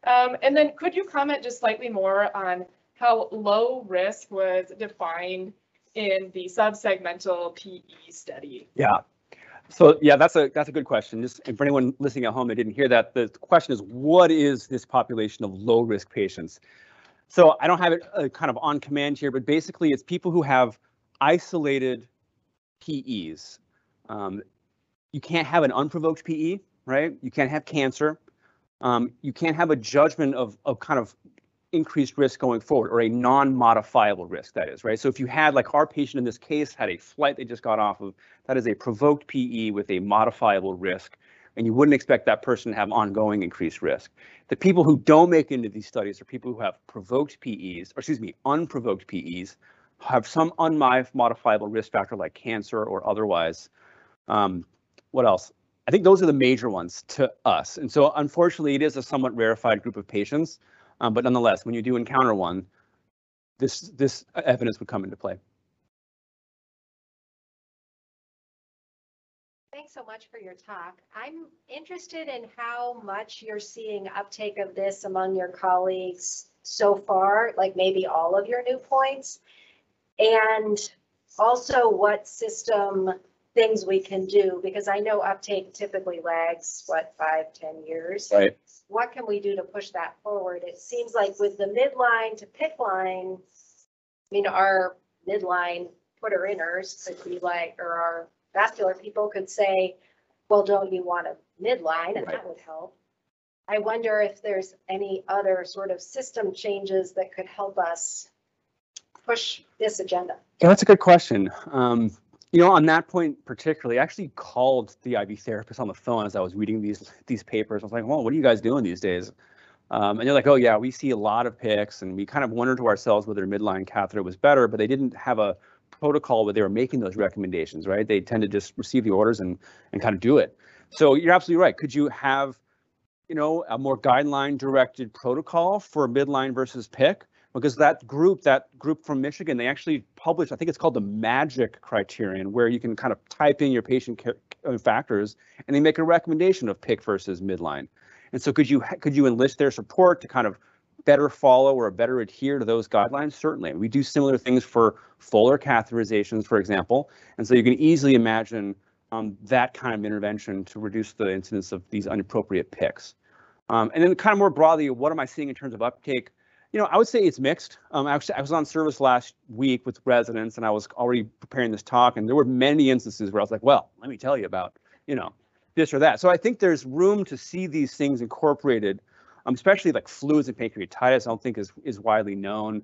Um, and then could you comment just slightly more on how low risk was defined in the subsegmental PE study? Yeah. So yeah, that's a that's a good question. Just for anyone listening at home that didn't hear that, the question is, what is this population of low risk patients? So I don't have it uh, kind of on command here, but basically it's people who have isolated PEs. Um, you can't have an unprovoked PE, right? You can't have cancer. Um, you can't have a judgment of, of kind of increased risk going forward or a non-modifiable risk that is right? So if you had like our patient in this case had a flight they just got off of that is a provoked pe with a modifiable risk and you wouldn't expect that person to have ongoing increased risk. The people who don't make into these studies are people who have provoked pes or excuse me unprovoked pes have some unmodifiable risk factor like cancer or otherwise. Um, what else? I think those are the major ones to us and so unfortunately it is a somewhat rarefied group of patients um, but nonetheless, when you do encounter one, this, this evidence would come into play. Thanks so much for your talk. I'm interested in how much you're seeing uptake of this among your colleagues so far, like maybe all of your new points. And also what system things we can do, because I know uptake typically lags, what, five, ten years? Right. What can we do to push that forward? It seems like with the midline to PICC line, I mean, our midline putter inners could be like, or our vascular people could say, well, don't you want a midline? And Right. that would help. I wonder if there's any other sort of system changes that could help us push this agenda. Yeah, that's a good question. Um, you know, on that point particularly, I actually called the IV therapist on the phone as I was reading these these papers. I was like, "Well, what are you guys doing these days?" Um, and they're like, "Oh yeah, we see a lot of PICCs, and we kind of wondered to ourselves whether midline catheter was better, but they didn't have a protocol where they were making those recommendations, right? They tend to just receive the orders and and kind of do it. So you're absolutely right. Could you have, you know, a more guideline directed protocol for midline versus PICC? Because that group, that group from Michigan, they actually published, I think it's called the MAGIC criterion, where you can kind of type in your patient uh, factors and they make a recommendation of PICC versus midline. And so could you could you enlist their support to kind of better follow or better adhere to those guidelines? Certainly. We do similar things for Foley catheterizations, for example. And so you can easily imagine um, that kind of intervention to reduce the incidence of these inappropriate PICCs. Um, and then kind of more broadly, what am I seeing in terms of uptake? You know, I would say it's mixed. Um, actually, I was on service last week with residents, and I was already preparing this talk, and there were many instances where I was like, "Well, let me tell you about, you know, this or that." So I think there's room to see these things incorporated, um, especially like fluids and pancreatitis. I don't think is is widely known.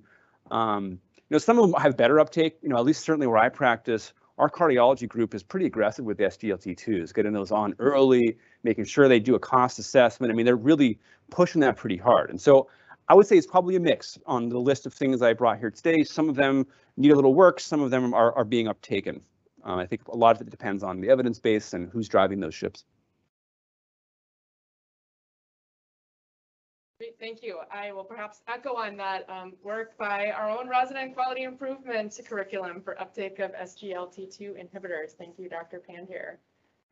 Um, you know, some of them have better uptake. You know, at least certainly where I practice, our cardiology group is pretty aggressive with the SGLT2s, getting those on early, making sure they do a cost assessment. I mean, they're really pushing that pretty hard. And so I would say it's probably a mix on the list of things I brought here today. Some of them need a little work, some of them are, are being uptaken. Um, I think a lot of it depends on the evidence base and who's driving those ships. Great, thank you. I will perhaps echo on that um, work by our own resident quality improvement curriculum for uptake of SGLT2 inhibitors. Thank you, Dr. Pandier.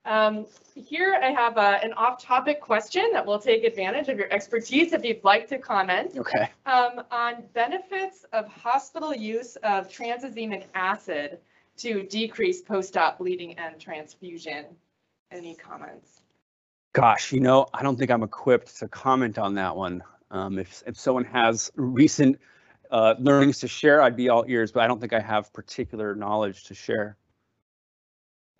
Um, here I have uh, an off-topic question that will take advantage of your expertise if you'd like to comment Okay. um, on benefits of hospital use of tranexamic acid to decrease post-op bleeding and transfusion. Any comments? Gosh, you know, I don't think I'm equipped to comment on that one. Um, if if someone has recent uh, learnings to share, I'd be all ears, but I don't think I have particular knowledge to share.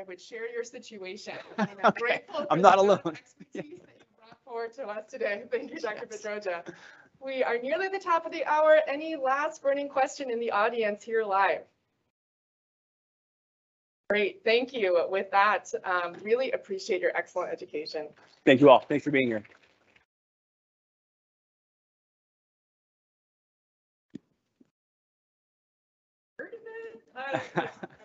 I would share your situation. and I'm grateful for I'm not the alone. Expertise that you brought forward to us today. Thank you, Dr. Yes. Pedroja. We are nearly the top of the hour. Any last burning question in the audience here live? Great, thank you. With that, um, really appreciate your excellent education. Thank you all. Thanks for being here. Heard of it?